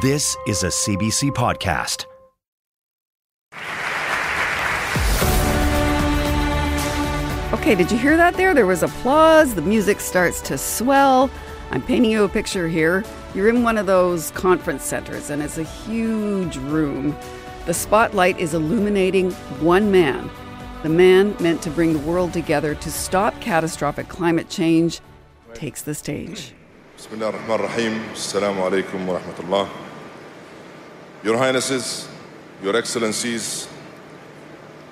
This is a CBC podcast. Okay, did you hear that there? There was applause, the music starts to swell. I'm painting you a picture here. You're in one of those conference centers, and it's a huge room. The spotlight is illuminating one man, the man meant to bring the world together to stop catastrophic climate change, takes the stage. Bismillah ar-Rahman ar-Rahim. Assalamu alaikum wa rahmatullah. Your Highnesses, Your Excellencies,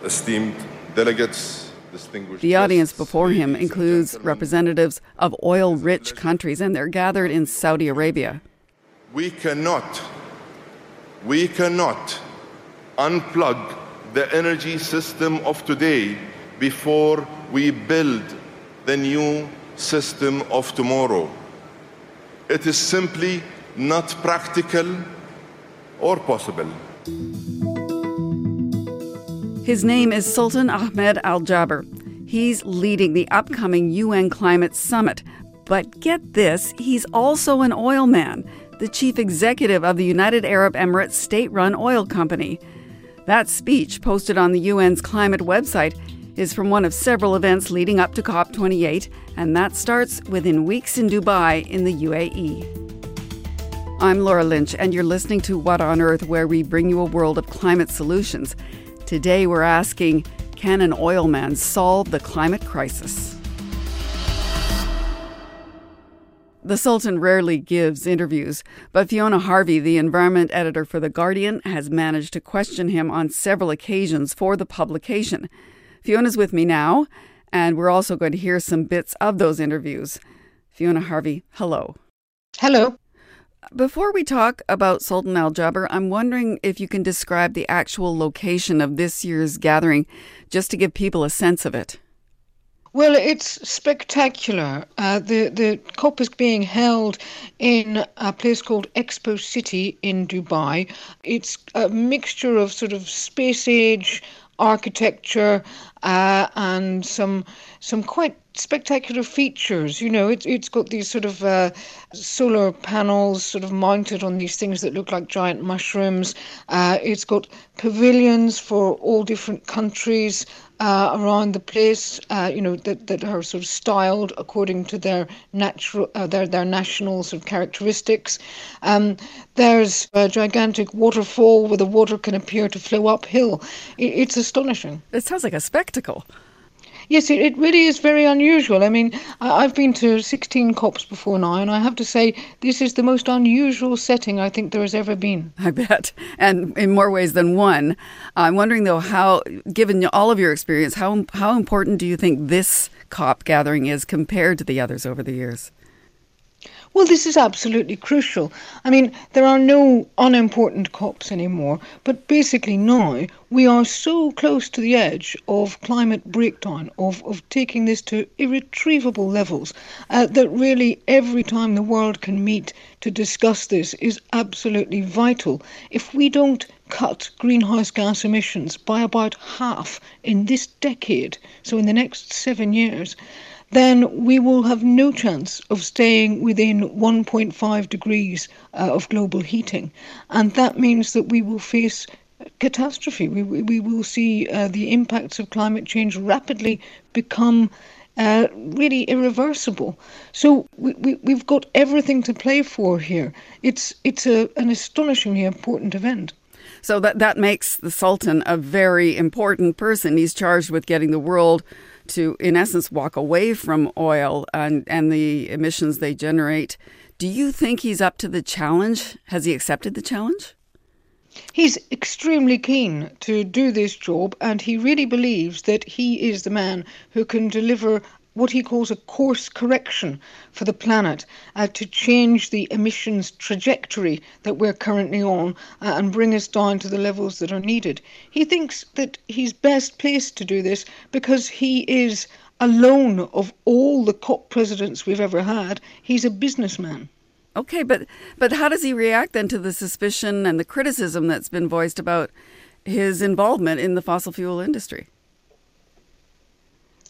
esteemed delegates, distinguished The audience guests, before him includes representatives of oil rich countries, and they're gathered in Saudi Arabia. We cannot, we cannot unplug the energy system of today before we build the new system of tomorrow. It is simply not practical or possible. His name is Sultan Ahmed Al Jaber. He's leading the upcoming UN Climate Summit. But get this, he's also an oil man, the chief executive of the United Arab Emirates state run oil company. That speech, posted on the UN's climate website, is from one of several events leading up to COP28, and that starts within weeks in Dubai in the UAE. I'm Laura Lynch, and you're listening to What on Earth, where we bring you a world of climate solutions. Today, we're asking Can an oil man solve the climate crisis? The Sultan rarely gives interviews, but Fiona Harvey, the environment editor for The Guardian, has managed to question him on several occasions for the publication. Fiona's with me now, and we're also going to hear some bits of those interviews. Fiona Harvey, hello. Hello. Before we talk about Sultan Al Jaber, I'm wondering if you can describe the actual location of this year's gathering, just to give people a sense of it. Well, it's spectacular. Uh, the the COP is being held in a place called Expo City in Dubai. It's a mixture of sort of space age architecture uh, and some some quite spectacular features. You know, it's it's got these sort of uh, solar panels sort of mounted on these things that look like giant mushrooms. Uh, it's got pavilions for all different countries. Uh, around the place, uh, you know, that, that are sort of styled according to their natural, uh, their their national sort of characteristics. Um, there's a gigantic waterfall where the water can appear to flow uphill. It, it's astonishing. It sounds like a spectacle. Yes, it, it really is very unusual. I mean, I, I've been to 16 COPs before now, and I have to say, this is the most unusual setting I think there has ever been. I bet, and in more ways than one. I'm wondering though, how, given all of your experience, how how important do you think this COP gathering is compared to the others over the years? Well, this is absolutely crucial. I mean, there are no unimportant COPs anymore, but basically now we are so close to the edge of climate breakdown, of, of taking this to irretrievable levels, uh, that really every time the world can meet to discuss this is absolutely vital. If we don't cut greenhouse gas emissions by about half in this decade, so in the next seven years, then we will have no chance of staying within 1.5 degrees uh, of global heating. And that means that we will face catastrophe. We, we will see uh, the impacts of climate change rapidly become uh, really irreversible. So we, we, we've got everything to play for here. It's, it's a, an astonishingly important event. So that that makes the Sultan a very important person. He's charged with getting the world to, in essence, walk away from oil and, and the emissions they generate. Do you think he's up to the challenge? Has he accepted the challenge? He's extremely keen to do this job, and he really believes that he is the man who can deliver what he calls a course correction for the planet uh, to change the emissions trajectory that we're currently on uh, and bring us down to the levels that are needed. He thinks that he's best placed to do this because he is alone of all the COP presidents we've ever had, he's a businessman. Okay, but but how does he react then to the suspicion and the criticism that's been voiced about his involvement in the fossil fuel industry?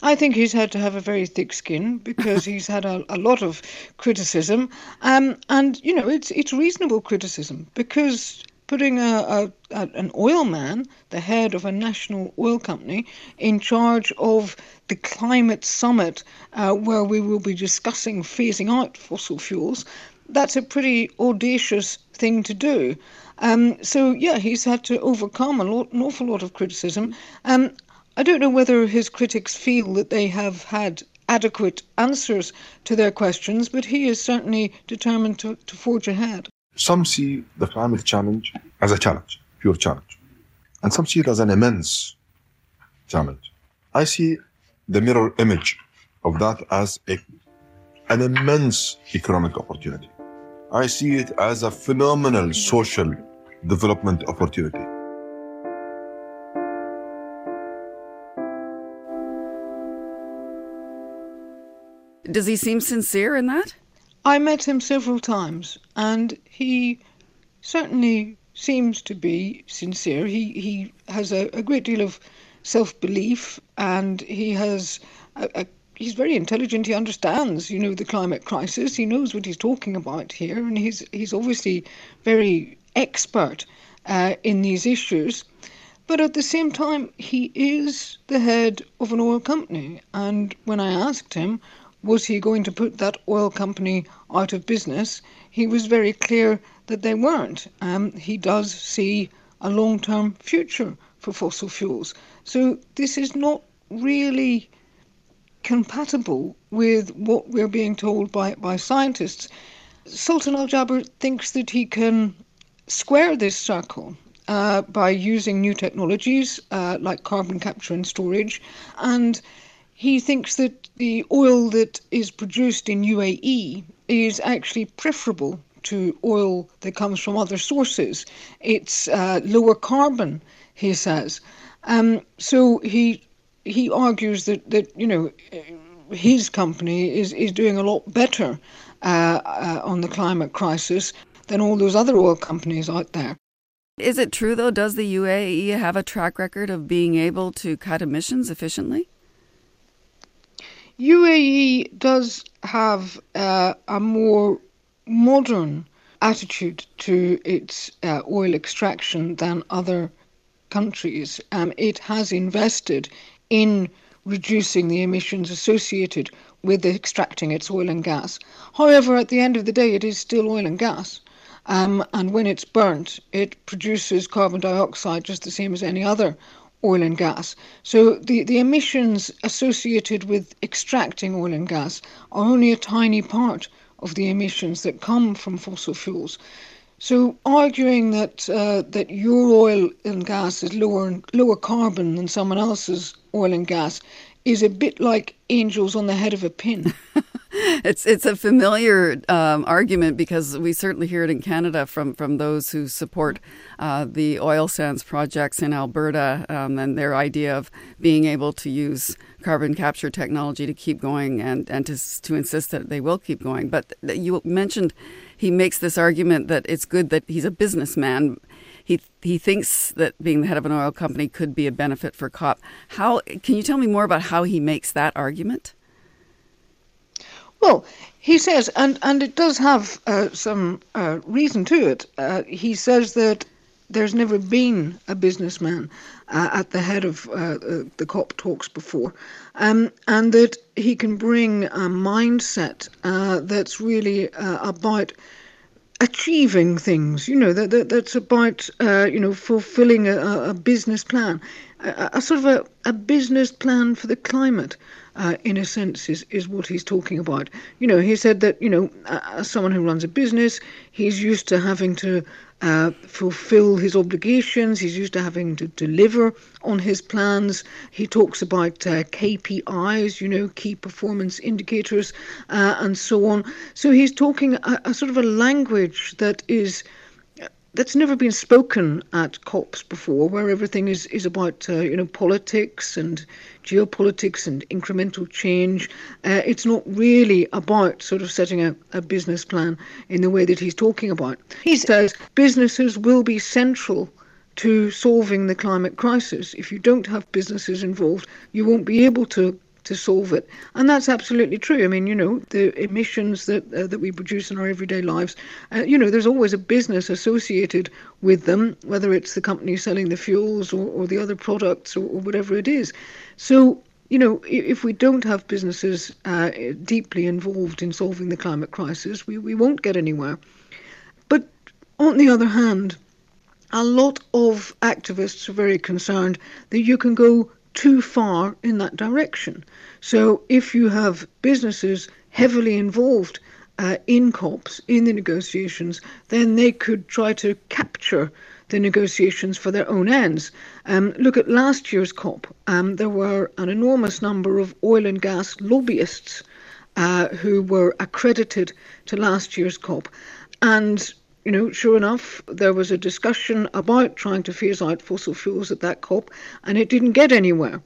I think he's had to have a very thick skin because he's had a, a lot of criticism, um, and you know it's it's reasonable criticism because putting a, a, a, an oil man, the head of a national oil company, in charge of the climate summit uh, where we will be discussing phasing out fossil fuels, that's a pretty audacious thing to do. Um, so yeah, he's had to overcome a lot, an awful lot of criticism. Um, I don't know whether his critics feel that they have had adequate answers to their questions, but he is certainly determined to, to forge ahead. Some see the climate challenge as a challenge, pure challenge. And some see it as an immense challenge. I see the mirror image of that as a, an immense economic opportunity. I see it as a phenomenal social development opportunity. Does he seem sincere in that? I met him several times, and he certainly seems to be sincere. He he has a, a great deal of self belief, and he has a, a, he's very intelligent. He understands, you know, the climate crisis. He knows what he's talking about here, and he's he's obviously very expert uh, in these issues. But at the same time, he is the head of an oil company, and when I asked him was he going to put that oil company out of business? He was very clear that they weren't. Um, he does see a long term future for fossil fuels. So this is not really compatible with what we're being told by, by scientists. Sultan Al Jaber thinks that he can square this circle uh, by using new technologies uh, like carbon capture and storage and he thinks that the oil that is produced in UAE is actually preferable to oil that comes from other sources. It's uh, lower carbon, he says. Um, so he he argues that, that you know his company is, is doing a lot better uh, uh, on the climate crisis than all those other oil companies out there. Is it true though? Does the UAE have a track record of being able to cut emissions efficiently? UAE does have uh, a more modern attitude to its uh, oil extraction than other countries. Um, it has invested in reducing the emissions associated with extracting its oil and gas. However, at the end of the day, it is still oil and gas. Um, and when it's burnt, it produces carbon dioxide just the same as any other oil and gas. So the, the emissions associated with extracting oil and gas are only a tiny part of the emissions that come from fossil fuels. So arguing that uh, that your oil and gas is lower lower carbon than someone else's oil and gas is a bit like angels on the head of a pin. it's it's a familiar um, argument because we certainly hear it in Canada from from those who support uh, the oil sands projects in Alberta um, and their idea of being able to use carbon capture technology to keep going and and to to insist that they will keep going. But you mentioned he makes this argument that it's good that he's a businessman. He he thinks that being the head of an oil company could be a benefit for COP. How can you tell me more about how he makes that argument? Well, he says, and, and it does have uh, some uh, reason to it. Uh, he says that there's never been a businessman uh, at the head of uh, the COP talks before, um, and that he can bring a mindset uh, that's really about achieving things. You know that, that that's about you know fulfilling a, a business plan. a, a sort of a, a business plan for the climate. Uh, in a sense, is, is what he's talking about. You know, he said that, you know, as someone who runs a business, he's used to having to uh, fulfill his obligations. He's used to having to deliver on his plans. He talks about uh, KPIs, you know, key performance indicators, uh, and so on. So he's talking a, a sort of a language that is that's never been spoken at COPs before, where everything is, is about uh, you know politics and geopolitics and incremental change. Uh, it's not really about sort of setting a, a business plan in the way that he's talking about. He says businesses will be central to solving the climate crisis. If you don't have businesses involved, you won't be able to to solve it. And that's absolutely true. I mean, you know, the emissions that uh, that we produce in our everyday lives, uh, you know, there's always a business associated with them, whether it's the company selling the fuels or, or the other products or, or whatever it is. So you know, if we don't have businesses uh, deeply involved in solving the climate crisis, we, we won't get anywhere. But on the other hand, a lot of activists are very concerned that you can go too far in that direction. So if you have businesses heavily involved uh, in COPs, in the negotiations, then they could try to capture the negotiations for their own ends. Um, look at last year's COP. Um, there were an enormous number of oil and gas lobbyists uh, who were accredited to last year's COP. And you know, sure enough, there was a discussion about trying to phase out fossil fuels at that COP, and it didn't get anywhere.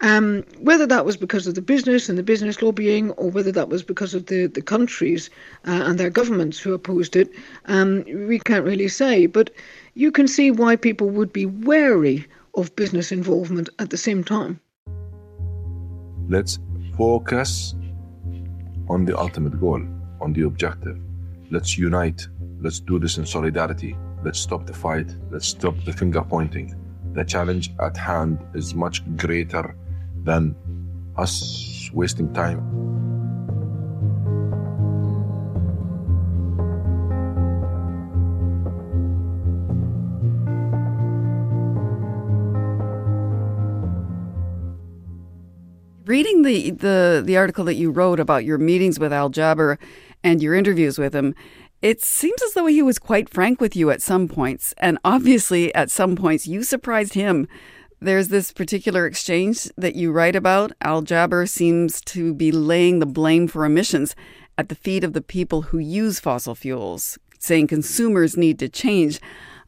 Um, whether that was because of the business and the business lobbying, or whether that was because of the, the countries uh, and their governments who opposed it, um, we can't really say. But you can see why people would be wary of business involvement at the same time. Let's focus on the ultimate goal, on the objective. Let's unite Let's do this in solidarity. Let's stop the fight. Let's stop the finger pointing. The challenge at hand is much greater than us wasting time. Reading the, the, the article that you wrote about your meetings with Al Jaber and your interviews with him, it seems as though he was quite frank with you at some points, and obviously at some points you surprised him. There's this particular exchange that you write about. Al Jaber seems to be laying the blame for emissions at the feet of the people who use fossil fuels, saying consumers need to change.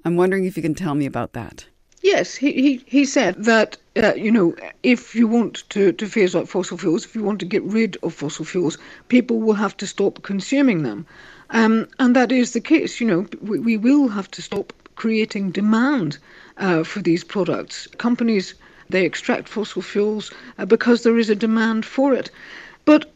I'm wondering if you can tell me about that. Yes, he, he, he said that, uh, you know, if you want to, to phase out fossil fuels, if you want to get rid of fossil fuels, people will have to stop consuming them. Um, and that is the case. You know, we, we will have to stop creating demand uh, for these products. Companies they extract fossil fuels uh, because there is a demand for it. But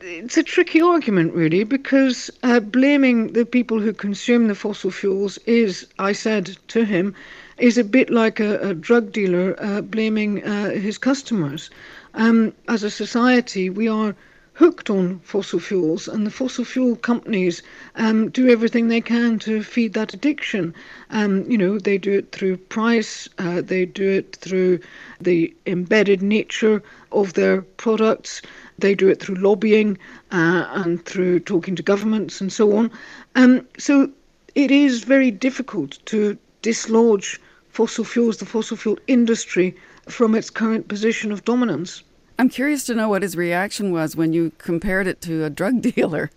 it's a tricky argument, really, because uh, blaming the people who consume the fossil fuels is, I said to him, is a bit like a, a drug dealer uh, blaming uh, his customers. Um, as a society, we are hooked on fossil fuels, and the fossil fuel companies um, do everything they can to feed that addiction. Um, you know, they do it through price, uh, they do it through the embedded nature of their products, they do it through lobbying uh, and through talking to governments and so on. Um, so it is very difficult to dislodge fossil fuels, the fossil fuel industry, from its current position of dominance. I'm curious to know what his reaction was when you compared it to a drug dealer.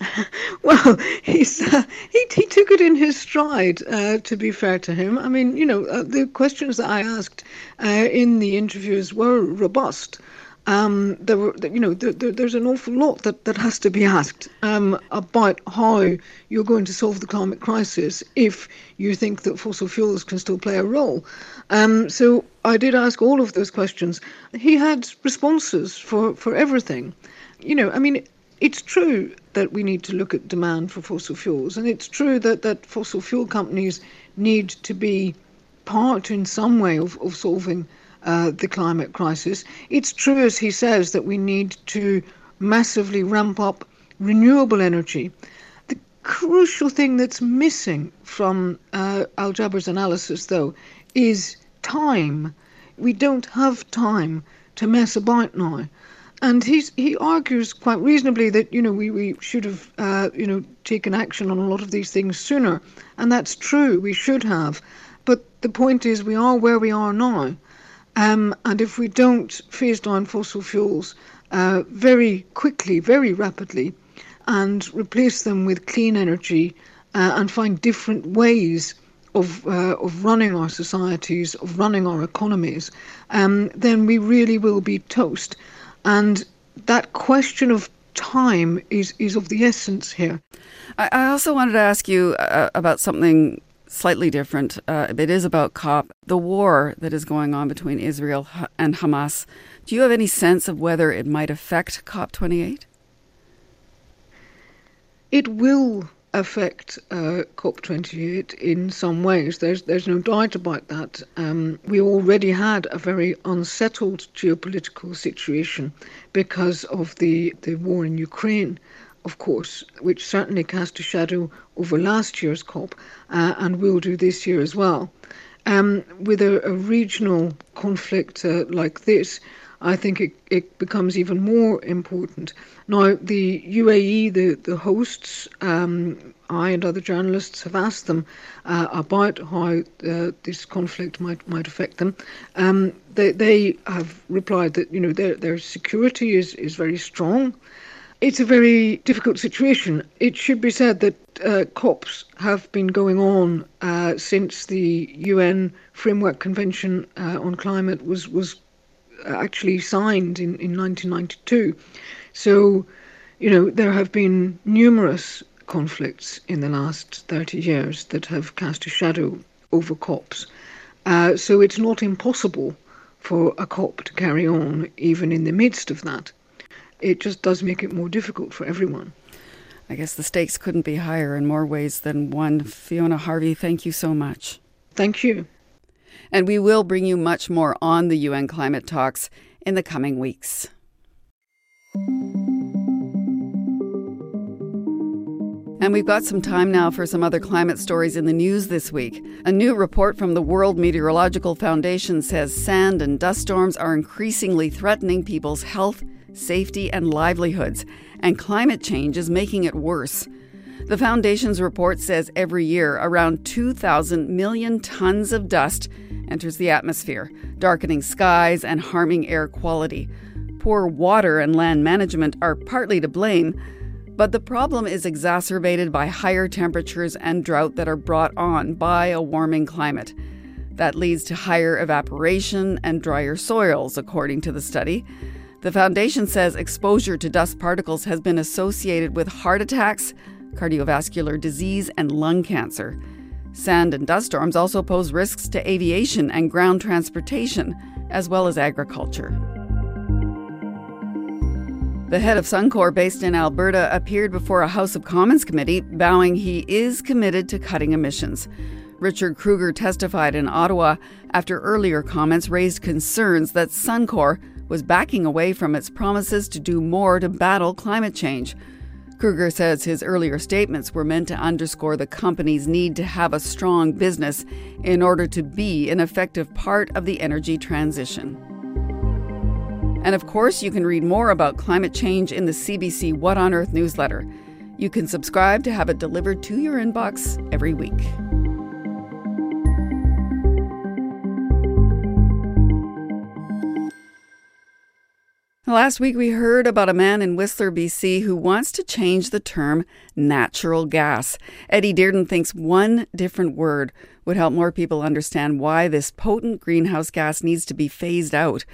well, he's, uh, he, he took it in his stride, uh, to be fair to him. I mean, you know, uh, the questions that I asked uh, in the interviews were robust um, there you know, there, there's an awful lot that, that has to be asked um, about how you're going to solve the climate crisis if you think that fossil fuels can still play a role. Um, so I did ask all of those questions. He had responses for, for everything. You know, I mean, it's true that we need to look at demand for fossil fuels, and it's true that, that fossil fuel companies need to be part in some way of, of solving uh, the climate crisis. It's true, as he says, that we need to massively ramp up renewable energy. The crucial thing that's missing from uh, Al Jaber's analysis, though, is time. we don't have time to mess about now. And he's, he argues quite reasonably that you know we, we should have uh, you know taken action on a lot of these things sooner, and that's true. We should have, but the point is we are where we are now, um, and if we don't phase down fossil fuels uh, very quickly, very rapidly, and replace them with clean energy uh, and find different ways of, uh, of running our societies, of running our economies, um, then we really will be toast. And that question of time is, is of the essence here. I, also wanted to ask you uh, about something slightly different. Uh, it is about COP, the war that is going on between Israel and Hamas. Do you have any sense of whether it might affect COP28? It will affect uh, COP28 in some ways. There's there's no doubt about that. Um, we already had a very unsettled geopolitical situation because of the, the war in Ukraine, of course, which certainly cast a shadow over last year's COP uh, and will do this year as well. Um, with a, a, regional conflict uh, like this, I think it, it becomes even more important. Now, the UAE, the, the hosts, um, I and other journalists have asked them uh, about how uh, this conflict might, might affect them. Um, they, they have replied that you know their, their security is, is very strong. It's a very difficult situation. It should be said that uh, COPs have been going on uh, since the UN Framework Convention uh, on Climate was, was actually signed in, in 1992. So, you know, there have been numerous conflicts in the last 30 years that have cast a shadow over COPs. Uh, so it's not impossible for a COP to carry on even in the midst of that. It just does make it more difficult for everyone. I guess the stakes couldn't be higher in more ways than one. Fiona Harvey, thank you so much. Thank you. And we will bring you much more on the UN climate talks in the coming weeks. And we've got some time now for some other climate stories in the news this week. A new report from the World Meteorological Foundation says sand and dust storms are increasingly threatening people's health, safety, and livelihoods, and climate change is making it worse. The Foundation's report says every year around 2,000 million tons of dust enters the atmosphere, darkening skies and harming air quality. Poor water and land management are partly to blame, but the problem is exacerbated by higher temperatures and drought that are brought on by a warming climate. That leads to higher evaporation and drier soils, according to the study. The Foundation says exposure to dust particles has been associated with heart attacks, cardiovascular disease, and lung cancer. Sand and dust storms also pose risks to aviation and ground transportation, as well as agriculture. The head of Suncor, based in Alberta, appeared before a House of Commons committee, vowing he is committed to cutting emissions. Richard Kruger testified in Ottawa after earlier comments raised concerns that Suncor was backing away from its promises to do more to battle climate change. Kruger says his earlier statements were meant to underscore the company's need to have a strong business in order to be an effective part of the energy transition. And of course, you can read more about climate change in the CBC What on Earth newsletter. You can subscribe to have it delivered to your inbox every week. Last week, we heard about a man in Whistler, BC, who wants to change the term natural gas. Eddie Dearden thinks one different word would help more people understand why this potent greenhouse gas needs to be phased out.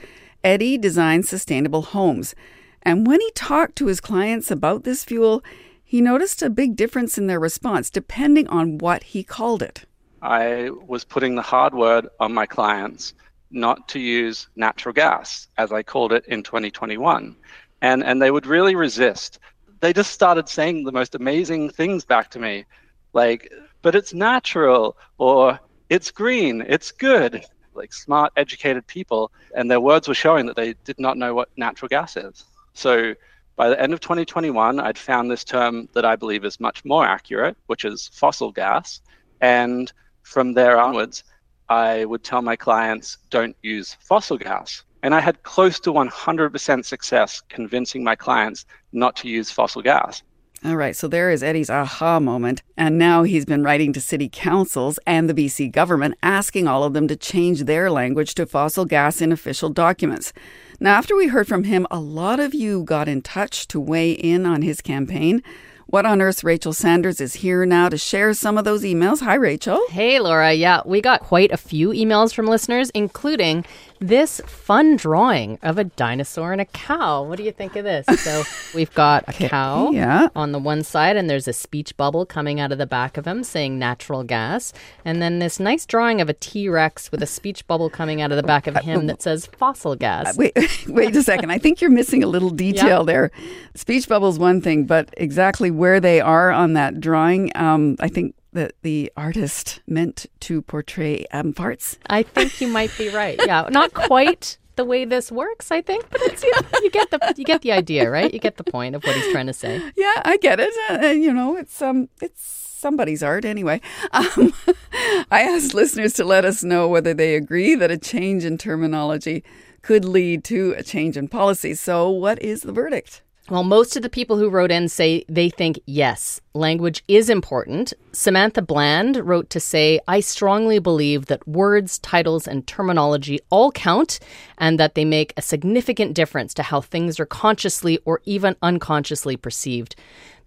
Eddie designs sustainable homes. And when he talked to his clients about this fuel, he noticed a big difference in their response depending on what he called it. I was putting the hard word on my clients not to use natural gas, as I called it in 2021. And, and they would really resist. They just started saying the most amazing things back to me, like, but it's natural, or it's green, it's good. Like smart, educated people, and their words were showing that they did not know what natural gas is. So by the end of 2021, I'd found this term that I believe is much more accurate, which is fossil gas. And from there onwards, I would tell my clients don't use fossil gas. And I had close to 100% success convincing my clients not to use fossil gas. All right, so there is Eddie's aha moment. And now he's been writing to city councils and the BC government asking all of them to change their language to fossil gas in official documents. Now, after we heard from him, a lot of you got in touch to weigh in on his campaign. What on Earth Rachel Sanders is here now to share some of those emails. Hi, Rachel. Hey, Laura. Yeah, we got quite a few emails from listeners, including this fun drawing of a dinosaur and a cow. What do you think of this? So we've got a cow yeah. on the one side, and there's a speech bubble coming out of the back of him saying natural gas. And then this nice drawing of a T Rex with a speech bubble coming out of the back of him that says fossil gas. Wait, wait a second. I think you're missing a little detail there. Speech bubble's one thing, but exactly where they are on that drawing, um, I think that the artist meant to portray um, farts. I think you might be right. Yeah, not quite the way this works, I think, but it's, you, know, you get the you get the idea, right? You get the point of what he's trying to say. Yeah, I get it. Uh, you know, it's um, it's somebody's art anyway. Um, I asked listeners to let us know whether they agree that a change in terminology could lead to a change in policy. So, what is the verdict? Well, most of the people who wrote in say they think yes, language is important. Samantha Bland wrote to say, I strongly believe that words, titles, and terminology all count and that they make a significant difference to how things are consciously or even unconsciously perceived.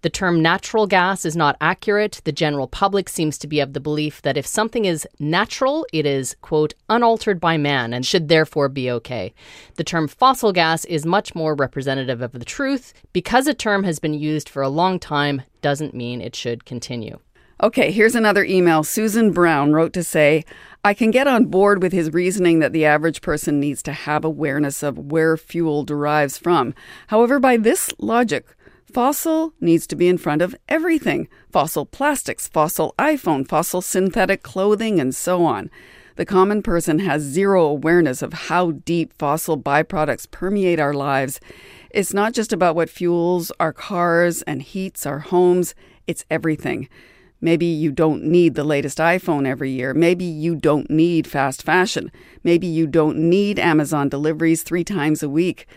The term natural gas is not accurate. The general public seems to be of the belief that if something is natural, it is, quote, unaltered by man and should therefore be okay. The term fossil gas is much more representative of the truth. Because a term has been used for a long time doesn't mean it should continue. Okay, here's another email. Susan Brown wrote to say, I can get on board with his reasoning that the average person needs to have awareness of where fuel derives from. However, by this logic, Fossil needs to be in front of everything fossil plastics, fossil iPhone, fossil synthetic clothing, and so on. The common person has zero awareness of how deep fossil byproducts permeate our lives. It's not just about what fuels our cars and heats our homes, it's everything. Maybe you don't need the latest iPhone every year. Maybe you don't need fast fashion. Maybe you don't need Amazon deliveries three times a week.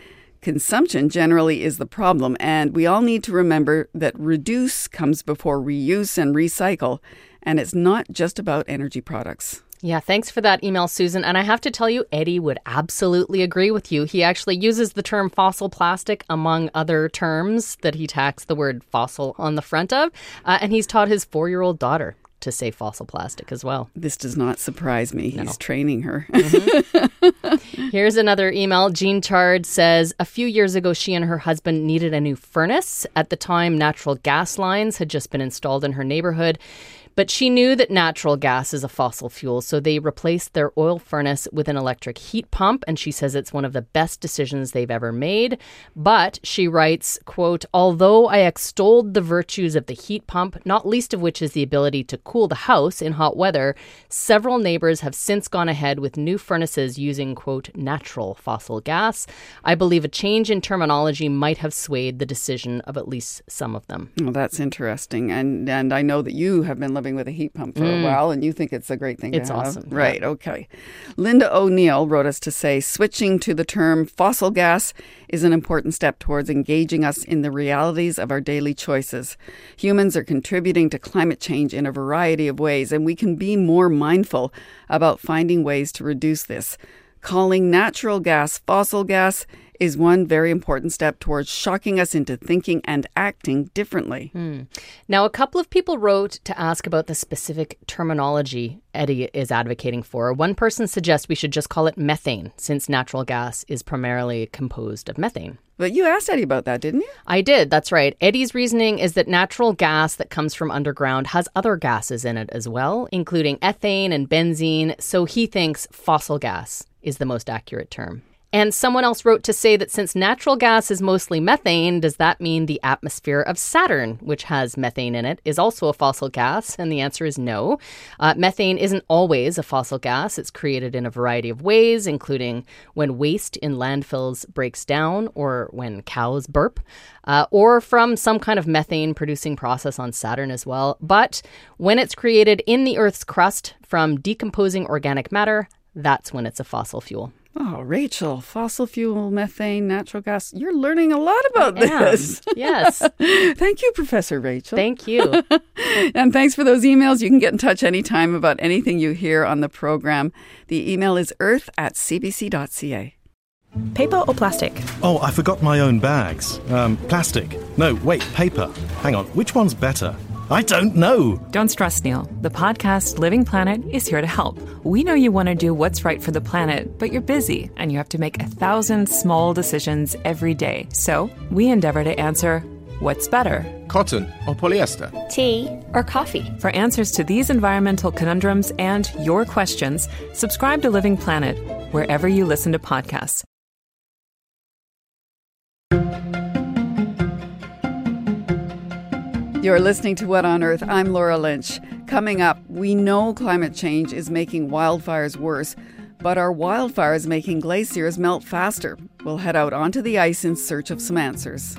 Consumption generally is the problem, and we all need to remember that reduce comes before reuse and recycle, and it's not just about energy products. Yeah, thanks for that email, Susan. And I have to tell you, Eddie would absolutely agree with you. He actually uses the term fossil plastic among other terms that he tacks the word fossil on the front of. Uh, and he's taught his four year old daughter to say fossil plastic as well. This does not surprise me. No. He's training her. mm-hmm. Here's another email. Jean Chard says A few years ago, she and her husband needed a new furnace. At the time, natural gas lines had just been installed in her neighborhood. But she knew that natural gas is a fossil fuel, so they replaced their oil furnace with an electric heat pump, and she says it's one of the best decisions they've ever made. But she writes, quote, although I extolled the virtues of the heat pump, not least of which is the ability to cool the house in hot weather, several neighbors have since gone ahead with new furnaces using, quote, natural fossil gas. I believe a change in terminology might have swayed the decision of at least some of them. Well, that's interesting. And and I know that you have been with a heat pump for mm. a while, and you think it's a great thing it's awesome. Right, yeah. okay. Linda O'Neill wrote us to say switching to the term fossil gas is an important step towards engaging us in the realities of our daily choices. Humans are contributing to climate change in a variety of ways, and we can be more mindful about finding ways to reduce this. Calling natural gas fossil gas is one very important step towards shocking us into thinking and acting differently. Hmm. Now, a couple of people wrote to ask about the specific terminology Eddie is advocating for. One person suggests we should just call it methane, since natural gas is primarily composed of methane. But you asked Eddie about that, didn't you? I did, that's right. Eddie's reasoning is that natural gas that comes from underground has other gases in it as well, including ethane and benzene, so he thinks fossil gas is the most accurate term. And someone else wrote to say that since natural gas is mostly methane, does that mean the atmosphere of Saturn, which has methane in it, is also a fossil gas? And the answer is no. Uh, methane isn't always a fossil gas. It's created in a variety of ways, including when waste in landfills breaks down or when cows burp, uh, or from some kind of methane producing process on Saturn as well. But when it's created in the Earth's crust from decomposing organic matter, that's when it's a fossil fuel. Oh, Rachel, fossil fuel, methane, natural gas. You're learning a lot about I am. this. Yes. Thank you, Professor Rachel. Thank you. and thanks for those emails. You can get in touch anytime about anything you hear on the program. The email is earth at cbc.ca. Paper or plastic? Oh, I forgot my own bags. Um, plastic. No, wait, paper. Hang on, which one's better? I don't know. Don't stress, Neil. The podcast Living Planet is here to help. We know you want to do what's right for the planet, but you're busy and you have to make a thousand small decisions every day. So we endeavor to answer what's better? Cotton or polyester? Tea or coffee? For answers to these environmental conundrums and your questions, subscribe to Living Planet wherever you listen to podcasts. You're listening to What on Earth. I'm Laura Lynch. Coming up, we know climate change is making wildfires worse, but are wildfires making glaciers melt faster? We'll head out onto the ice in search of some answers.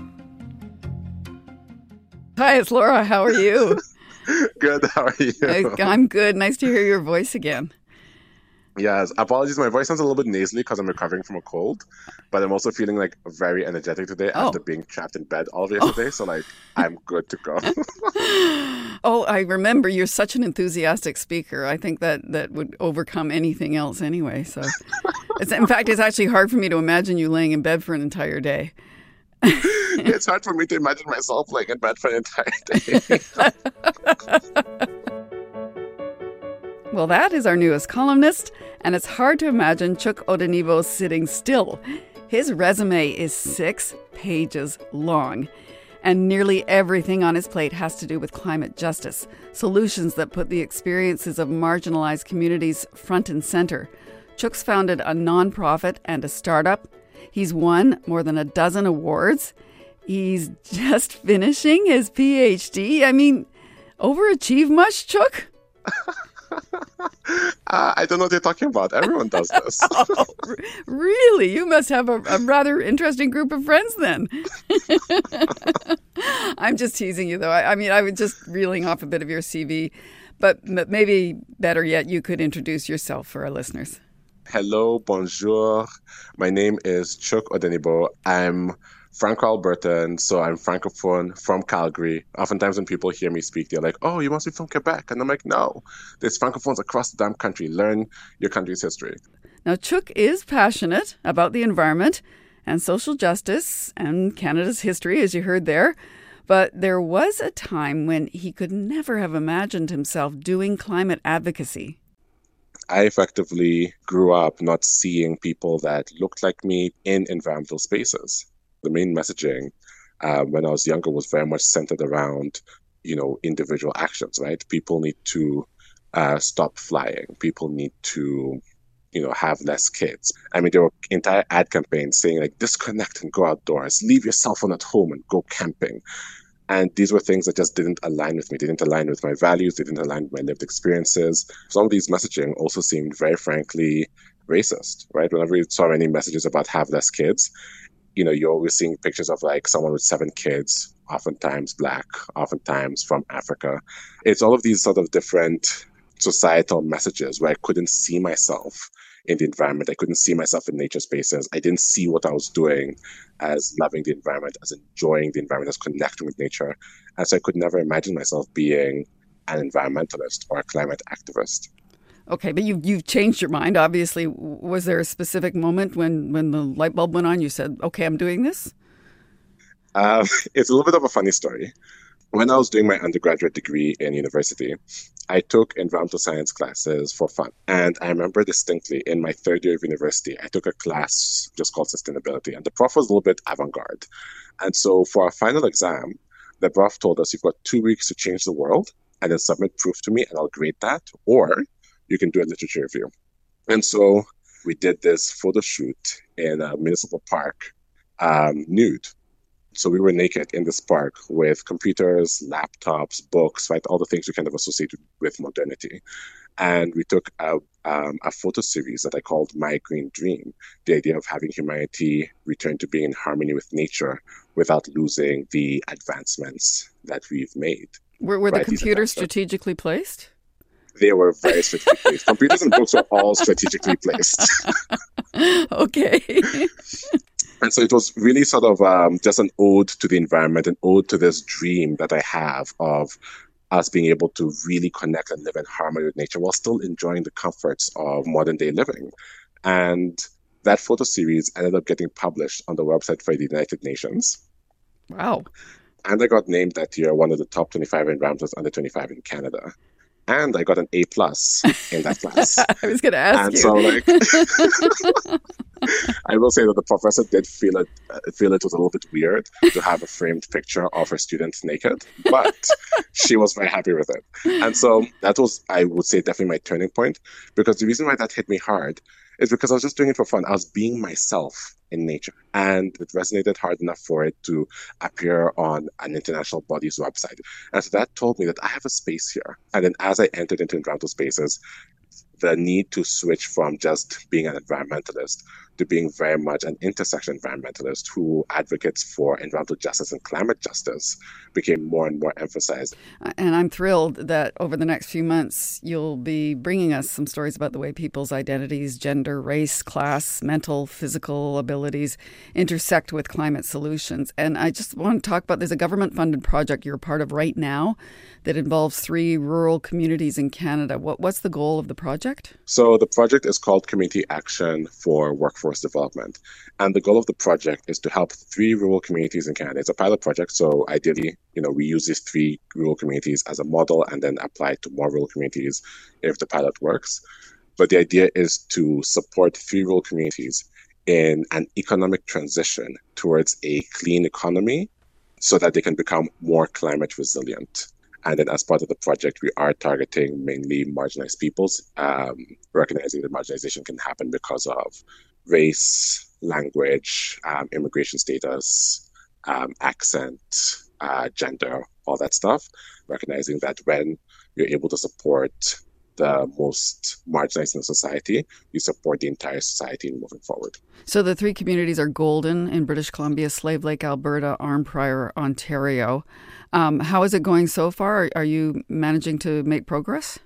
Hi, it's Laura. How are you? good. How are you? I'm good. Nice to hear your voice again. Yes, apologies. My voice sounds a little bit nasally because I'm recovering from a cold, but I'm also feeling like very energetic today Oh. after being trapped in bed all oh. day yesterday. So like, I'm good to go. Oh, I remember you're such an enthusiastic speaker. I think that that would overcome anything else anyway. So, it's, in fact, it's actually hard for me to imagine you laying in bed for an entire day. it's hard for me to imagine myself laying in bed for an entire day. Well, that is our newest columnist, and it's hard to imagine Chúk Odenigbo sitting still. His resume is six pages long, and nearly everything on his plate has to do with climate justice, solutions that put the experiences of marginalized communities front and center. Chúk's founded a nonprofit and a startup. He's won more than a dozen awards. He's just finishing his PhD. I mean, overachieve much, Chúk? uh, I don't know what you're talking about. Everyone does this. oh, really? You must have a, a rather interesting group of friends then. I'm just teasing you, though. I, I, mean, I was just reeling off a bit of your CV, but, but maybe better yet, you could introduce yourself for our listeners. Hello, bonjour. My name is Chúk Odenigbo. I'm Franco Albertan, so I'm francophone from Calgary. Oftentimes, when people hear me speak, they're like, "Oh, you must be from Quebec," and I'm like, "No, there's francophones across the damn country. Learn your country's history." Now, Chúk is passionate about the environment and social justice and Canada's history, as you heard there. But there was a time when he could never have imagined himself doing climate advocacy. I effectively grew up not seeing people that looked like me in environmental spaces the main messaging uh, when I was younger was very much centered around, you know, individual actions, right? People need to uh, stop flying. People need to, you know, have less kids. I mean, there were entire ad campaigns saying like disconnect and go outdoors, leave your cell phone at home and go camping. And these were things that just didn't align with me. They didn't align with my values. They didn't align with my lived experiences. Some of these messaging also seemed very frankly racist, right? Whenever you saw any messages about have less kids, you know, you're always seeing pictures of like someone with seven kids, oftentimes black, oftentimes from Africa. It's all of these sort of different societal messages where I couldn't see myself in the environment. I couldn't see myself in nature spaces. I didn't see what I was doing as loving the environment, as enjoying the environment, as connecting with nature. And so I could never imagine myself being an environmentalist or a climate activist. Okay, but you you've changed your mind. Obviously, was there a specific moment when when the light bulb went on? You said, "Okay, I'm doing this." Um, it's a little bit of a funny story. When I was doing my undergraduate degree in university, I took environmental science classes for fun. And I remember distinctly in my third year of university, I took a class just called sustainability. And the prof was a little bit avant garde. And so for our final exam, the prof told us, You've got two weeks to change the world and then submit proof to me, and I'll grade that. Or you can do a literature review. And so we did this photo shoot in a municipal park um, nude. So we were naked in this park with computers, laptops, books, right? All the things we kind of associate with modernity. And we took a, um, a photo series that I called My Green Dream, the idea of having humanity return to being in harmony with nature without losing the advancements that we've made. Were, were right? the computers strategically placed? They were very strategically placed. Computers and books were all strategically placed. okay. and so it was really sort of um, just an ode to the environment, an ode to this dream that I have of us being able to really connect and live in harmony with nature while still enjoying the comforts of modern day living. And that photo series ended up getting published on the website for the United Nations. Wow. And I got named that year one of the top 25 environmentalists under 25 in Canada and I got an A plus in that class. I was going to ask and you. so, like, I will say that the professor did feel it uh, feel it was a little bit weird to have a framed picture of her students naked, but she was very happy with it. And so that was, I would say, definitely my turning point because the reason why that hit me hard is because I was just doing it for fun. I was being myself in nature. And it resonated hard enough for it to appear on an international body's website. And so that told me that I have a space here. And then as I entered into environmental spaces, the need to switch from just being an environmentalist to being very much an intersection environmentalist who advocates for environmental justice and climate justice became more and more emphasized. Uh, and I'm thrilled that over the next few months, you'll be bringing us some stories about the way people's identities, gender, race, class, mental, physical abilities intersect with climate solutions. And I just want to talk about there's a government funded project you're part of right now that involves three rural communities in Canada. What, what's the goal of the project? So the project is called Community Action for Workforce Development. And the goal of the project is to help three rural communities in Canada. It's a pilot project, so ideally, you know, we use these three rural communities as a model and then apply it to more rural communities if the pilot works. But the idea is to support three rural communities in an economic transition towards a clean economy so that they can become more climate resilient. And then, as part of the project, we are targeting mainly marginalized peoples, um, recognizing that marginalization can happen because of race, language, um, immigration status, um, accent, uh, gender, all that stuff. Recognizing that when you're able to support the most marginalized in society, you support the entire society in moving forward. So the three communities are Golden in British Columbia, Slave Lake, Alberta, Arnprior, Ontario. Um, how is it going so far? Are you managing to make progress?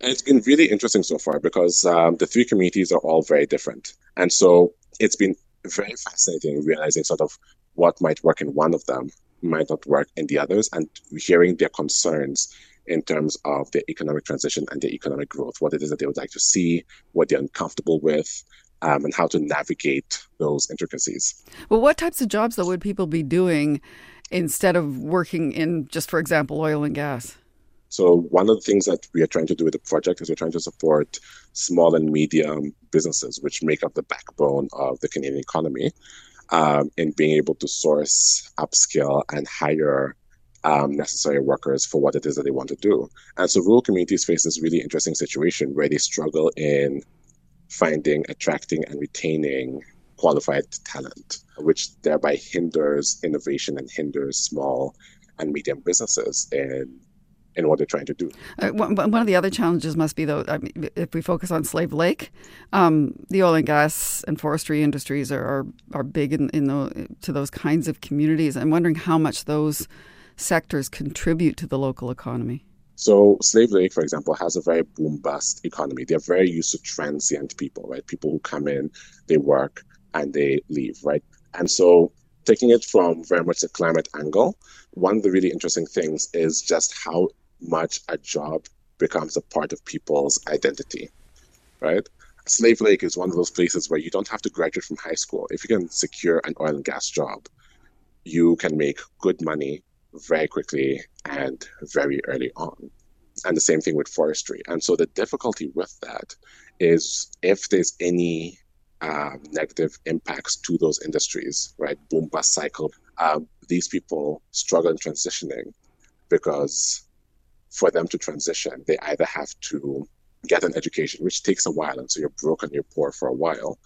It's been really interesting so far because um, the three communities are all very different. And so it's been very fascinating realizing sort of what might work in one of them might not work in the others and hearing their concerns in terms of their economic transition and their economic growth, what it is that they would like to see, what they're uncomfortable with, um, and how to navigate those intricacies. Well, what types of jobs, though, would people be doing instead of working in, just for example, oil and gas? So, one of the things that we are trying to do with the project is we're trying to support small and medium businesses, which make up the backbone of the Canadian economy, um, in being able to source, upskill, and hire um, necessary workers for what it is that they want to do. And so rural communities face this really interesting situation where they struggle in finding, attracting, and retaining qualified talent, which thereby hinders innovation and hinders small and medium businesses in in what they're trying to do. Uh, one, one, of the other challenges must be, though, I mean, if we focus on Slave Lake, um, the oil and gas and forestry industries are are, are big in, in the, to those kinds of communities. I'm wondering how much those sectors contribute to the local economy? So, Slave Lake, for example, has a very boom bust economy. They're very used to transient people, right? People who come in, they work, and they leave, right? And so, taking it from very much the climate angle, one of the really interesting things is just how much a job becomes a part of people's identity, right? Slave Lake is one of those places where you don't have to graduate from high school. If you can secure an oil and gas job, you can make good money very quickly and very early on. And the same thing with forestry. And so the difficulty with that is if there's any um, negative impacts to those industries, right? Boom bust cycle. Um, these people struggle in transitioning because for them to transition, they either have to get an education, which takes a while, and so you're broke and you're poor for a while,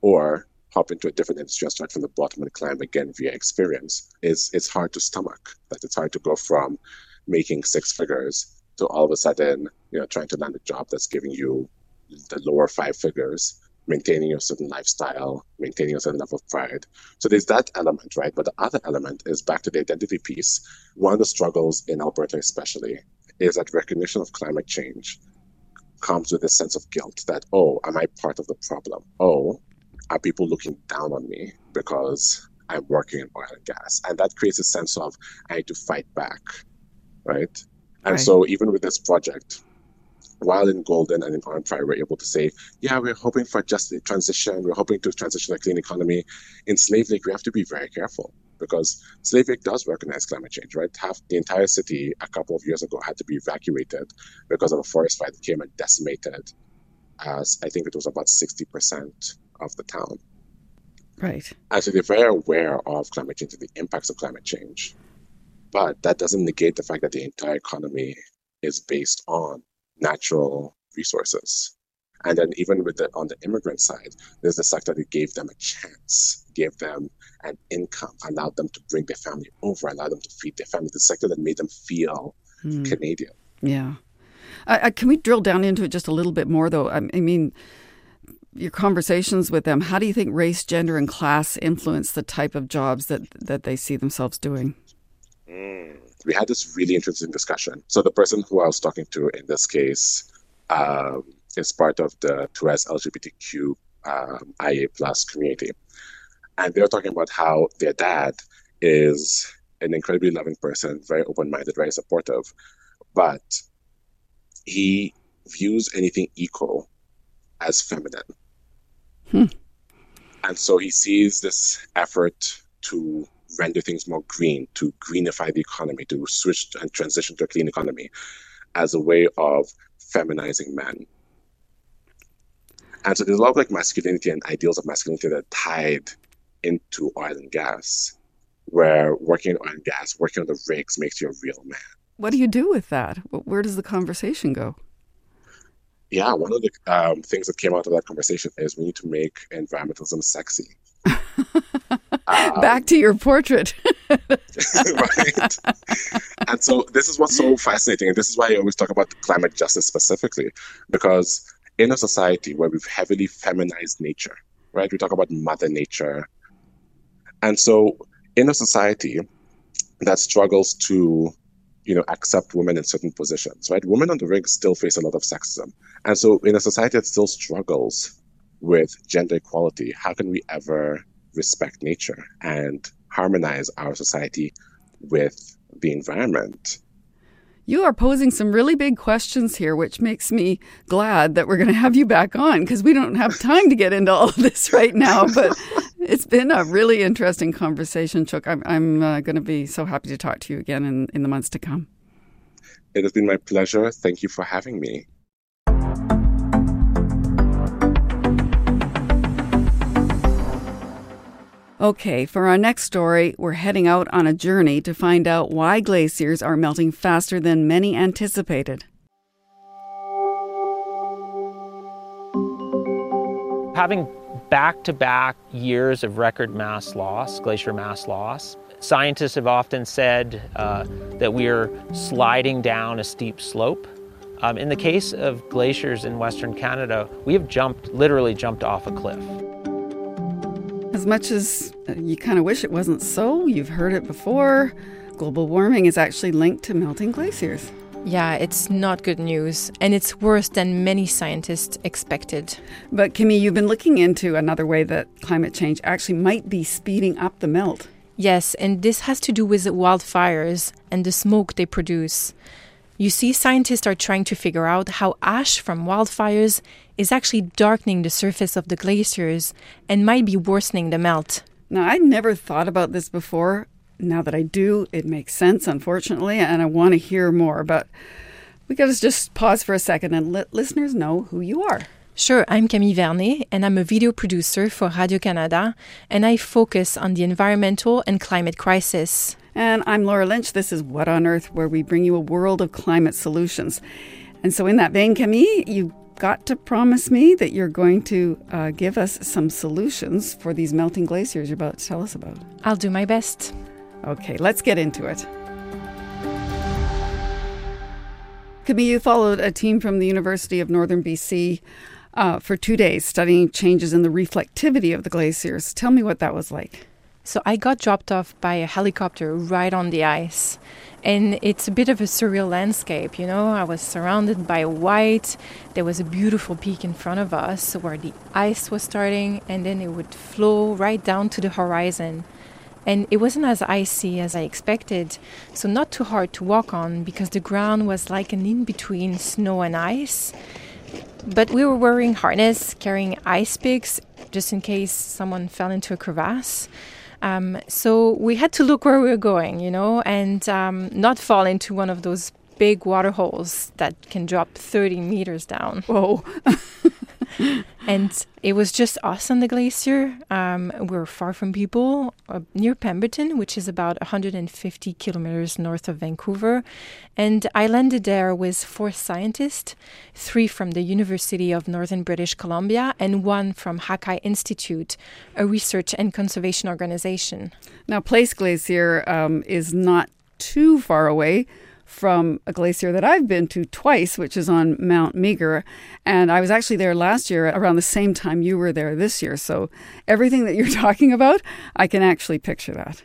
or hop into a different industry and start from the bottom and climb again via experience is it's hard to stomach. That it's hard to go from making six figures to all of a sudden, you know, trying to land a job that's giving you the lower five figures, maintaining a certain lifestyle, maintaining a certain level of pride. So there's that element, right? But the other element is back to the identity piece. One of the struggles in Alberta, especially, is that recognition of climate change comes with a sense of guilt that, oh, am I part of the problem? Oh, are people looking down on me because I'm working in oil and gas? And that creates a sense of I need to fight back, right? And Right. so even with this project, while in Golden and Arnprior, we're able to say, yeah, we're hoping for just a transition. We're hoping to transition to a clean economy. In Slave Lake, we have to be very careful because Slave Lake does recognize climate change, right? Half the entire city a couple of years ago had to be evacuated because of a forest fire that came and decimated. As I think it was about 60% of the town. Right. And so they're very aware of climate change and the impacts of climate change. But that doesn't negate the fact that the entire economy is based on natural resources. And then even with the on the immigrant side, there's the sector that gave them a chance, gave them an income, allowed them to bring their family over, allowed them to feed their family. The sector that made them feel Hmm. Canadian. Yeah. Can we drill down into it just a little bit more, though? I, I mean, your conversations with them, how do you think race, gender, and class influence the type of jobs that, that they see themselves doing? we had this really interesting discussion. So the person who I was talking to in this case um, is part of the 2S LGBTQ um, IA plus community, and they're talking about how their dad is an incredibly loving person, very open-minded, very supportive, but he views anything equal as feminine. Hmm. And so he sees this effort to render things more green, to greenify the economy, to switch and transition to a clean economy as a way of feminizing men. And so there's a lot of like masculinity and ideals of masculinity that are tied into oil and gas, where working in oil and gas, working on the rigs makes you a real man. What do you do with that? Where does the conversation go? Yeah, one of the um, things that came out of that conversation is we need to make environmentalism sexy. Back to your portrait. right? And so this is what's so fascinating, and this is why I always talk about climate justice specifically, because in a society where we've heavily feminized nature, right? We talk about Mother Nature, and so in a society that struggles to, you know, accept women in certain positions, right? Women on the ring still face a lot of sexism, and so in a society that still struggles with gender equality, how can we ever respect nature and harmonize our society with the environment? You are posing some really big questions here, which makes me glad that we're going to have you back on because we don't have time to get into all of this right now. But it's been a really interesting conversation, Chúk. I'm, I'm uh, going to be so happy to talk to you again in, in the months to come. It has been my pleasure. Thank you for having me. Okay, for our next story, we're heading out on a journey to find out why glaciers are melting faster than many anticipated. Having back to back years of record mass loss, glacier mass loss, scientists have often said uh, that we are sliding down a steep slope. Um, in the case of glaciers in Western Canada, we have jumped, literally jumped off a cliff. As much as you kind of wish it wasn't so, you've heard it before. Global warming is actually linked to melting glaciers. Yeah, it's not good news, and it's worse than many scientists expected. But Kimmy, you've been looking into another way that climate change actually might be speeding up the melt. Yes, and this has to do with the wildfires and the smoke they produce. You see, scientists are trying to figure out how ash from wildfires is actually darkening the surface of the glaciers and might be worsening the melt. Now, I'd never thought about this before. Now that I do, it makes sense, unfortunately, and I want to hear more. But we got to just pause for a second and let listeners know who you are. Sure, I'm Camille Vernet, and I'm a video producer for Radio Canada, and I focus on the environmental and climate crisis. And I'm Laura Lynch. This is What on Earth, where we bring you a world of climate solutions. And so, in that vein, Camille, you got to promise me that you're going to uh, give us some solutions for these melting glaciers you're about to tell us about. I'll do my best. Okay, let's get into it. Camille, you followed a team from the University of Northern BC uh, for two days studying changes in the reflectivity of the glaciers. Tell me what that was like. So I got dropped off by a helicopter right on the ice. And it's a bit of a surreal landscape, you know. I was surrounded by white. There was a beautiful peak in front of us where the ice was starting, and then it would flow right down to the horizon. And it wasn't as icy as I expected, so not too hard to walk on because the ground was like an in between snow and ice. But we were wearing harness, carrying ice picks just in case someone fell into a crevasse. Um, so we had to look where we were going, you know, and um, not fall into one of those big water holes that can drop 30 meters down. Whoa. and it was just us on the glacier. Um, we are far from people uh, near Pemberton, which is about 150 kilometers north of Vancouver. And I landed there with four scientists three from the University of Northern British Columbia and one from Hakai Institute, a research and conservation organization. Now, Place Glacier um, is not too far away from a glacier that I've been to twice, which is on Mount Meager. And I was actually there last year around the same time you were there this year. So everything that you're talking about, I can actually picture that.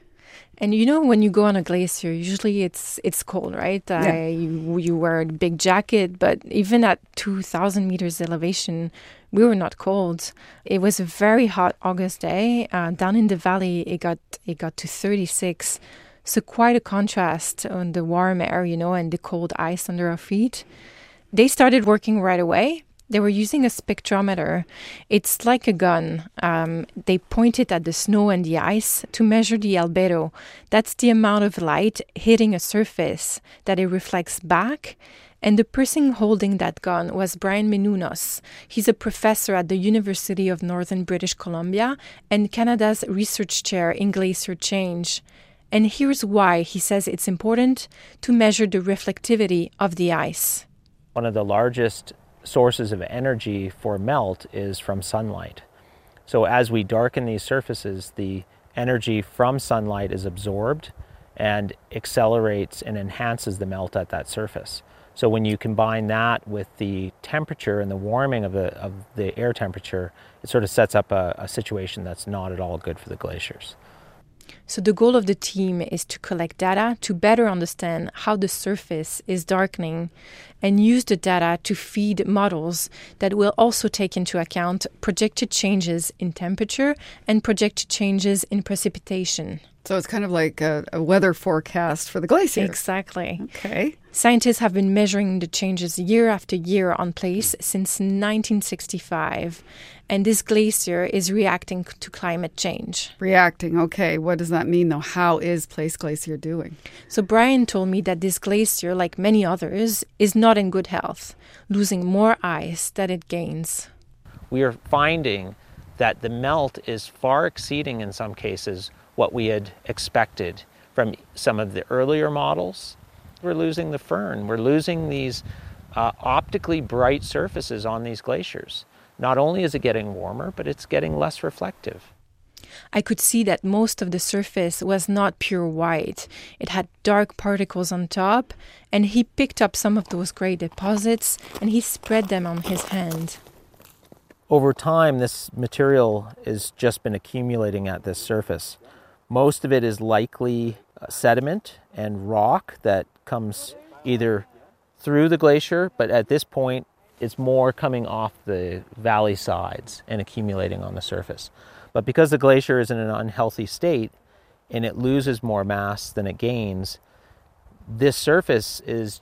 And you know, when you go on a glacier, usually it's it's cold, right? Yeah. Uh, you, you wear a big jacket, but even at 2,000 meters elevation, we were not cold. It was a very hot August day. Uh, down in the valley, it got it got to 36 so quite a contrast on the warm air, you know, and the cold ice under our feet. They started working right away. They were using a spectrometer. It's like a gun. Um, they pointed at the snow and the ice to measure the albedo. That's the amount of light hitting a surface that it reflects back. And the person holding that gun was Brian Menounos. He's a professor at the University of Northern British Columbia and Canada's research chair in glacier change. And here's why he says it's important to measure the reflectivity of the ice. One of the largest sources of energy for melt is from sunlight. So as we darken these surfaces, the energy from sunlight is absorbed and accelerates and enhances the melt at that surface. So when you combine that with the temperature and the warming of the, of the air temperature, it sort of sets up a, a situation that's not at all good for the glaciers. So, the goal of the team is to collect data to better understand how the surface is darkening and use the data to feed models that will also take into account projected changes in temperature and projected changes in precipitation. So it's kind of like a, a, weather forecast for the glacier. Exactly. Okay. Scientists have been measuring the changes year after year on place since 1965, and this glacier is reacting to climate change. Reacting, okay. What does that mean, though? How is Place Glacier doing? So, Brian told me that this glacier, like many others, is not in good health, losing more ice than it gains. We are finding that the melt is far exceeding, in some cases, what we had expected from some of the earlier models. We're losing the firn, we're losing these uh, optically bright surfaces on these glaciers. Not only is it getting warmer, but it's getting less reflective. I could see that most of the surface was not pure white. It had dark particles on top, and he picked up some of those gray deposits and he spread them on his hand. Over time, this material has just been accumulating at this surface. Most of it is likely uh, sediment and rock that comes either through the glacier, but at this point, it's more coming off the valley sides and accumulating on the surface. But because the glacier is in an unhealthy state and it loses more mass than it gains, this surface is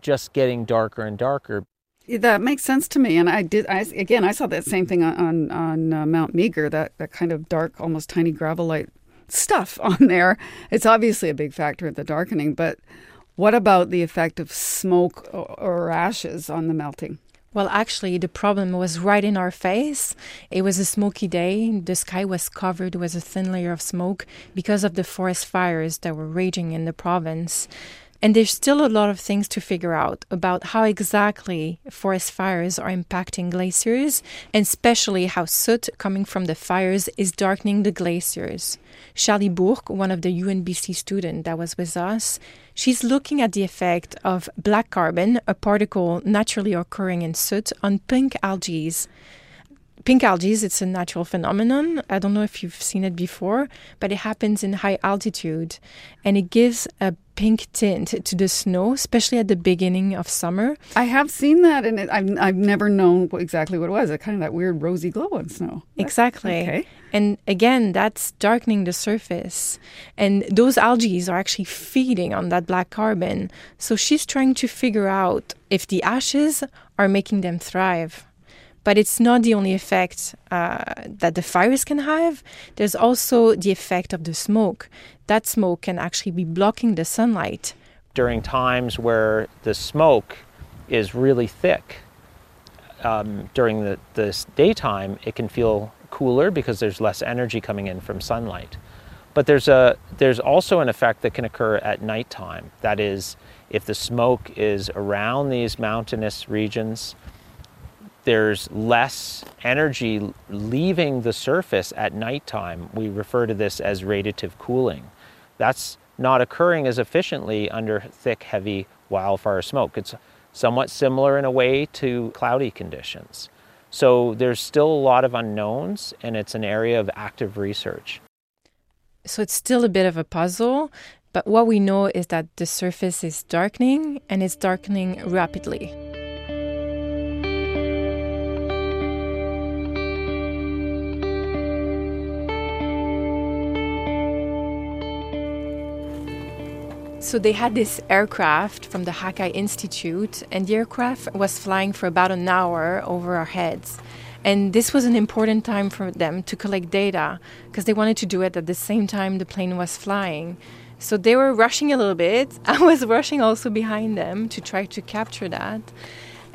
just getting darker and darker. That makes sense to me, and I did. I again, I saw that same thing on on, uh, Mount Meager. That that kind of dark, almost tiny gravelite stuff on there. It's obviously a big factor in the darkening, but what about the effect of smoke or ashes on the melting? Well, actually, the problem was right in our face. It was a smoky day. The sky was covered with a thin layer of smoke because of the forest fires that were raging in the province. And there's still a lot of things to figure out about how exactly forest fires are impacting glaciers, and especially how soot coming from the fires is darkening the glaciers. Charlie Bourque, one of the UNBC students that was with us, she's looking at the effect of black carbon, a particle naturally occurring in soot, on pink algae pink algae is it's a natural phenomenon. I don't know if you've seen it before but it happens in high altitude and it gives a pink tint to the snow especially at the beginning of summer. I have seen that and it, I've, I've never known exactly what it was it kind of that weird rosy glow on snow. Exactly. okay. And again that's darkening the surface. And those algae are actually feeding on that black carbon. So she's trying to figure out if the ashes are making them thrive but it's not the only effect uh, that the fires can have. There's also the effect of the smoke. That smoke can actually be blocking the sunlight. During times where the smoke is really thick, um, during the, the daytime, it can feel cooler because there's less energy coming in from sunlight. But there's, a, there's also an effect that can occur at nighttime. That is, if the smoke is around these mountainous regions, there's less energy leaving the surface at nighttime. We refer to this as radiative cooling. That's not occurring as efficiently under thick, heavy wildfire smoke. It's somewhat similar in a way to cloudy conditions. So there's still a lot of unknowns, and it's an area of active research. So it's still a bit of a puzzle, but what we know is that the surface is darkening and it's darkening rapidly. So they had this aircraft from the Hakai Institute, and the aircraft was flying for about an hour over our heads. And this was an important time for them to collect data because they wanted to do it at the same time the plane was flying. So they were rushing a little bit. I was rushing also behind them to try to capture that.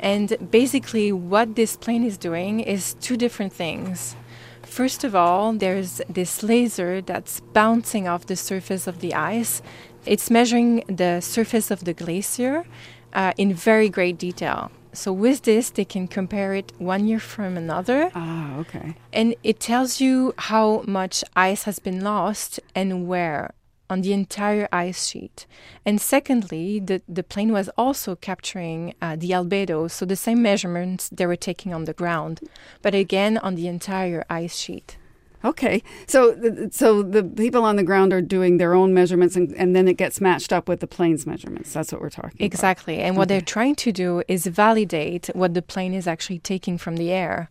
And basically, what this plane is doing is two different things. First of all, there's this laser that's bouncing off the surface of the ice it's measuring the surface of the glacier uh, in very great detail. So with this, they can compare it one year from another. Ah, okay. And it tells you how much ice has been lost and where on the entire ice sheet. And secondly, the, the plane was also capturing uh, the albedo, so the same measurements they were taking on the ground, but again on the entire ice sheet. Okay, so so the people on the ground are doing their own measurements, and, and then it gets matched up with the plane's measurements. That's what we're talking about. exactly. about. And what they're trying to do is validate what the plane is actually taking from the air.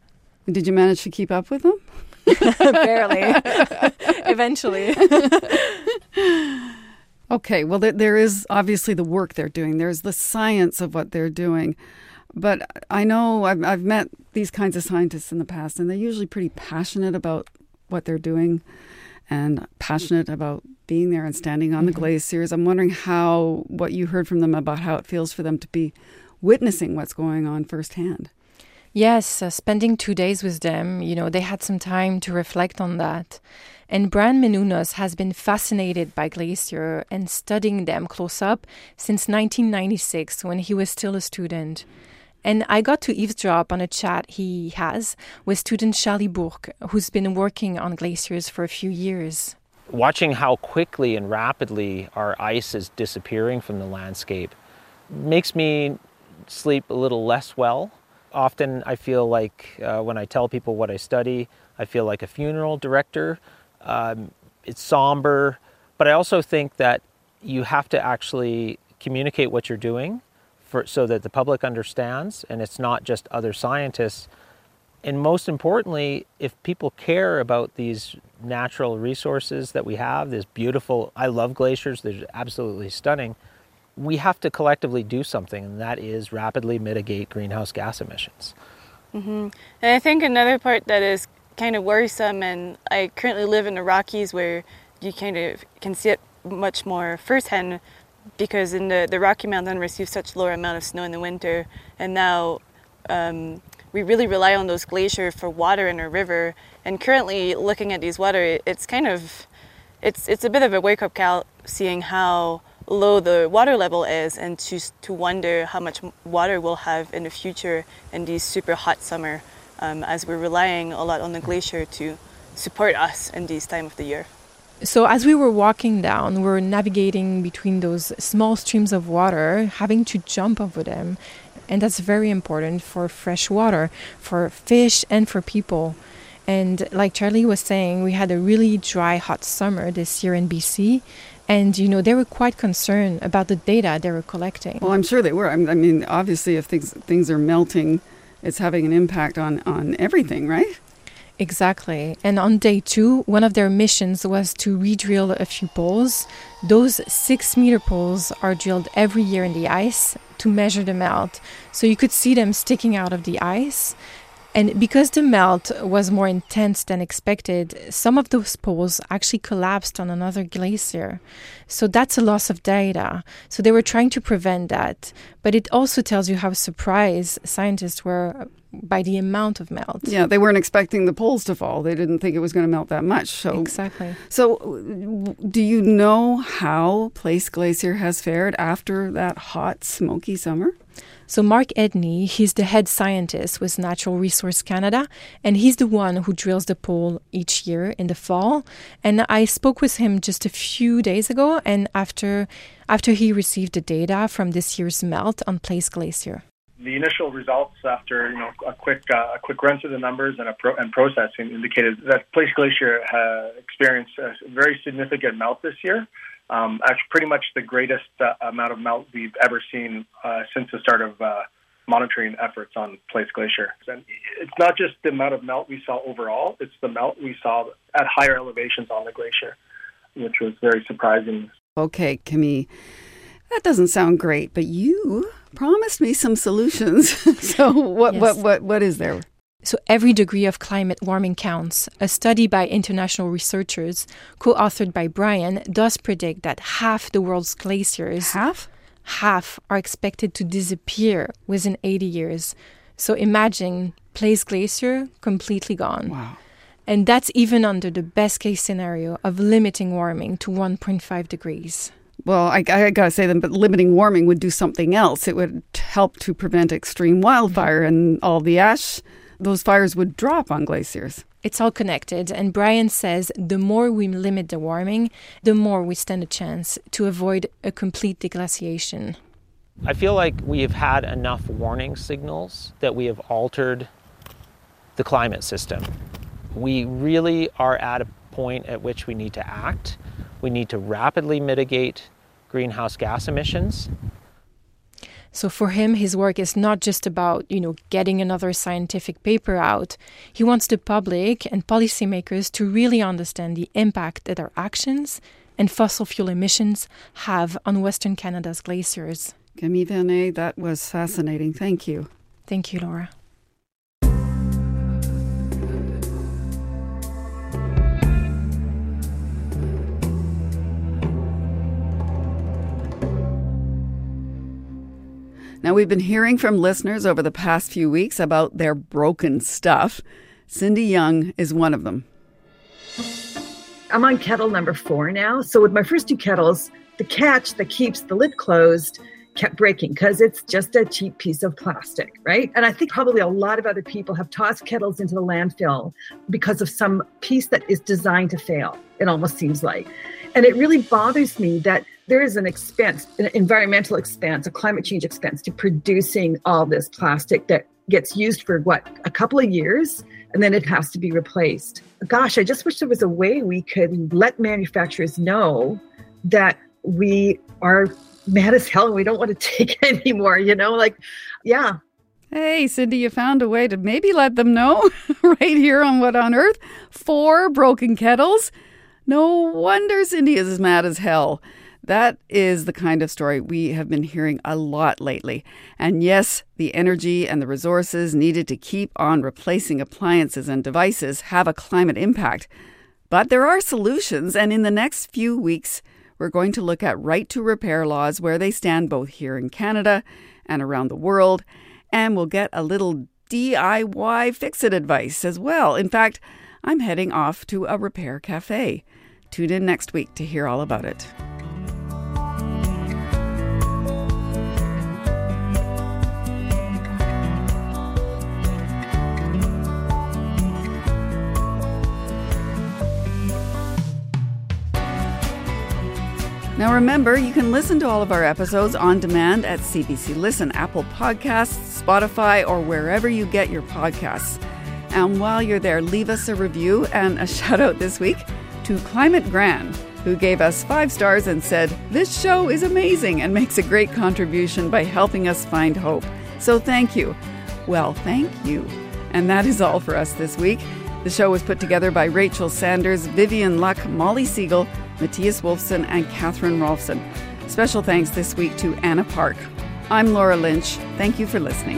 Did you manage to keep up with them? Barely. Eventually. okay. Well, there, there is obviously the work they're doing. There's the science of what they're doing. But I know I've, I've met these kinds of scientists in the past, and they're usually pretty passionate about what they're doing and passionate about being there and standing on mm-hmm. the glaciers. I'm wondering how what you heard from them about how it feels for them to be witnessing what's going on firsthand. Yes, uh, spending two days with them, you know, they had some time to reflect on that. And Brian Menounos has been fascinated by glacier and studying them close up since 1996 when he was still a student. And I got to eavesdrop on a chat he has with student Charlie Bourque, who's been working on glaciers for a few years. Watching how quickly and rapidly our ice is disappearing from the landscape makes me sleep a little less well. Often I feel like uh, when I tell people what I study, I feel like a funeral director. Um, it's somber, but I also think that you have to actually communicate what you're doing for, so that the public understands and it's not just other scientists. And most importantly, if people care about these natural resources that we have, this beautiful, I love glaciers, they're absolutely stunning. We have to collectively do something, and that is rapidly mitigate greenhouse gas emissions. Mm-hmm. And I think another part that is kind of worrisome, and I currently live in the Rockies where you kind of can see it much more firsthand because in the, the Rocky Mountain receives such lower amount of snow in the winter, and now um, we really rely on those glaciers for water in our river. And currently, looking at these water, it's kind of it's it's a bit of a wake up call seeing how low the water level is and to, to wonder how much water we'll have in the future in these super hot summer um, as we're relying a lot on the glacier to support us in this time of the year. So, as we were walking down, we were navigating between those small streams of water, having to jump over them. And that's very important for fresh water, for fish, and for people. And like Charlie was saying, we had a really dry, hot summer this year in BC. And, you know, they were quite concerned about the data they were collecting. Well, I'm sure they were. I mean, obviously, if things, things are melting, it's having an impact on, on everything, right? Exactly. And on day two, one of their missions was to re drill a few poles. Those six meter poles are drilled every year in the ice to measure the melt. So you could see them sticking out of the ice. And because the melt was more intense than expected, some of those poles actually collapsed on another glacier. So that's a loss of data. So they were trying to prevent that. But it also tells you how surprised scientists were by the amount of melt. Yeah, they weren't expecting the poles to fall. They didn't think it was going to melt that much. So Exactly. So do you know how Place Glacier has fared after that hot, smoky summer? So Mark Ednie, he's the head scientist with Natural Resource Canada, and he's the one who drills the pole each year in the fall. And I spoke with him just a few days ago, and after after he received the data from this year's melt on Place Glacier. The initial results after you know a quick uh, a quick run through the numbers and a pro- and processing indicated that Place Glacier uh, experienced a very significant melt this year um, actually pretty much the greatest uh, amount of melt we've ever seen uh, since the start of uh, monitoring efforts on Place Glacier. And it's not just the amount of melt we saw overall; it's the melt we saw at higher elevations on the glacier, which was very surprising. Okay, Camille, that doesn't sound great, but you promised me some solutions. so what, Yes. what, what, what is there? So every degree of climate warming counts. A study by international researchers, co-authored by Brian, does predict that half the world's glaciers half half are expected to disappear within 80 years. So imagine Place Glacier completely gone. Wow. And that's even under the best case scenario of limiting warming to 1.5 degrees. Well, I, I gotta say that, but limiting warming would do something else. It would help to prevent extreme wildfire and all the ash. Those fires would drop on glaciers. It's all connected, and Brian says the more we limit the warming, the more we stand a chance to avoid a complete deglaciation. I feel like we have had enough warning signals that we have altered the climate system. We really are at a point at which we need to act. We need to rapidly mitigate greenhouse gas emissions. So for him, his work is not just about, you know, getting another scientific paper out. He wants the public and policymakers to really understand the impact that our actions and fossil fuel emissions have on Western Canada's glaciers. Camille Vernet, that was fascinating. Thank you. Thank you, Laura. Now, we've been hearing from listeners over the past few weeks about their broken stuff. Cindy Young is one of them. I'm on kettle number four now. So with my first two kettles, the catch that keeps the lid closed kept breaking because it's just a cheap piece of plastic, right? And I think probably a lot of other people have tossed kettles into the landfill because of some piece that is designed to fail. It almost seems like. And it really bothers me that there is an expense, an environmental expense, a climate change expense to producing all this plastic that gets used for what, a couple of years, and then it has to be replaced. Gosh, I just wish there was a way we could let manufacturers know that we are mad as hell and we don't want to take it anymore, you know? Like, yeah, Hey, Cindy, you found a way to maybe let them know right here on What on Earth? Four broken kettles? No wonder Cindy is as mad as hell. That is the kind of story we have been hearing a lot lately. And yes, the energy and the resources needed to keep on replacing appliances and devices have a climate impact. But there are solutions, and in the next few weeks, we're going to look at right to repair laws where they stand both here in Canada and around the world, and we'll get a little DIY fix it advice as well. In fact, I'm heading off to a repair cafe. Tune in next week to hear all about it. Now remember, you can listen to all of our episodes on demand at CBC Listen, Apple Podcasts, Spotify, or wherever you get your podcasts. And while you're there, leave us a review and a shout out this week to Climate Grand, who gave us five stars and said, This show is amazing and makes a great contribution by helping us find hope. So thank you. Well, thank you. And that is all for us this week. The show was put together by Rachel Sanders, Vivian Luk, Molly Segal, Matthias Wolfson, and Catherine Rolfsen. Special thanks this week to Anna Park. I'm Laura Lynch. Thank you for listening.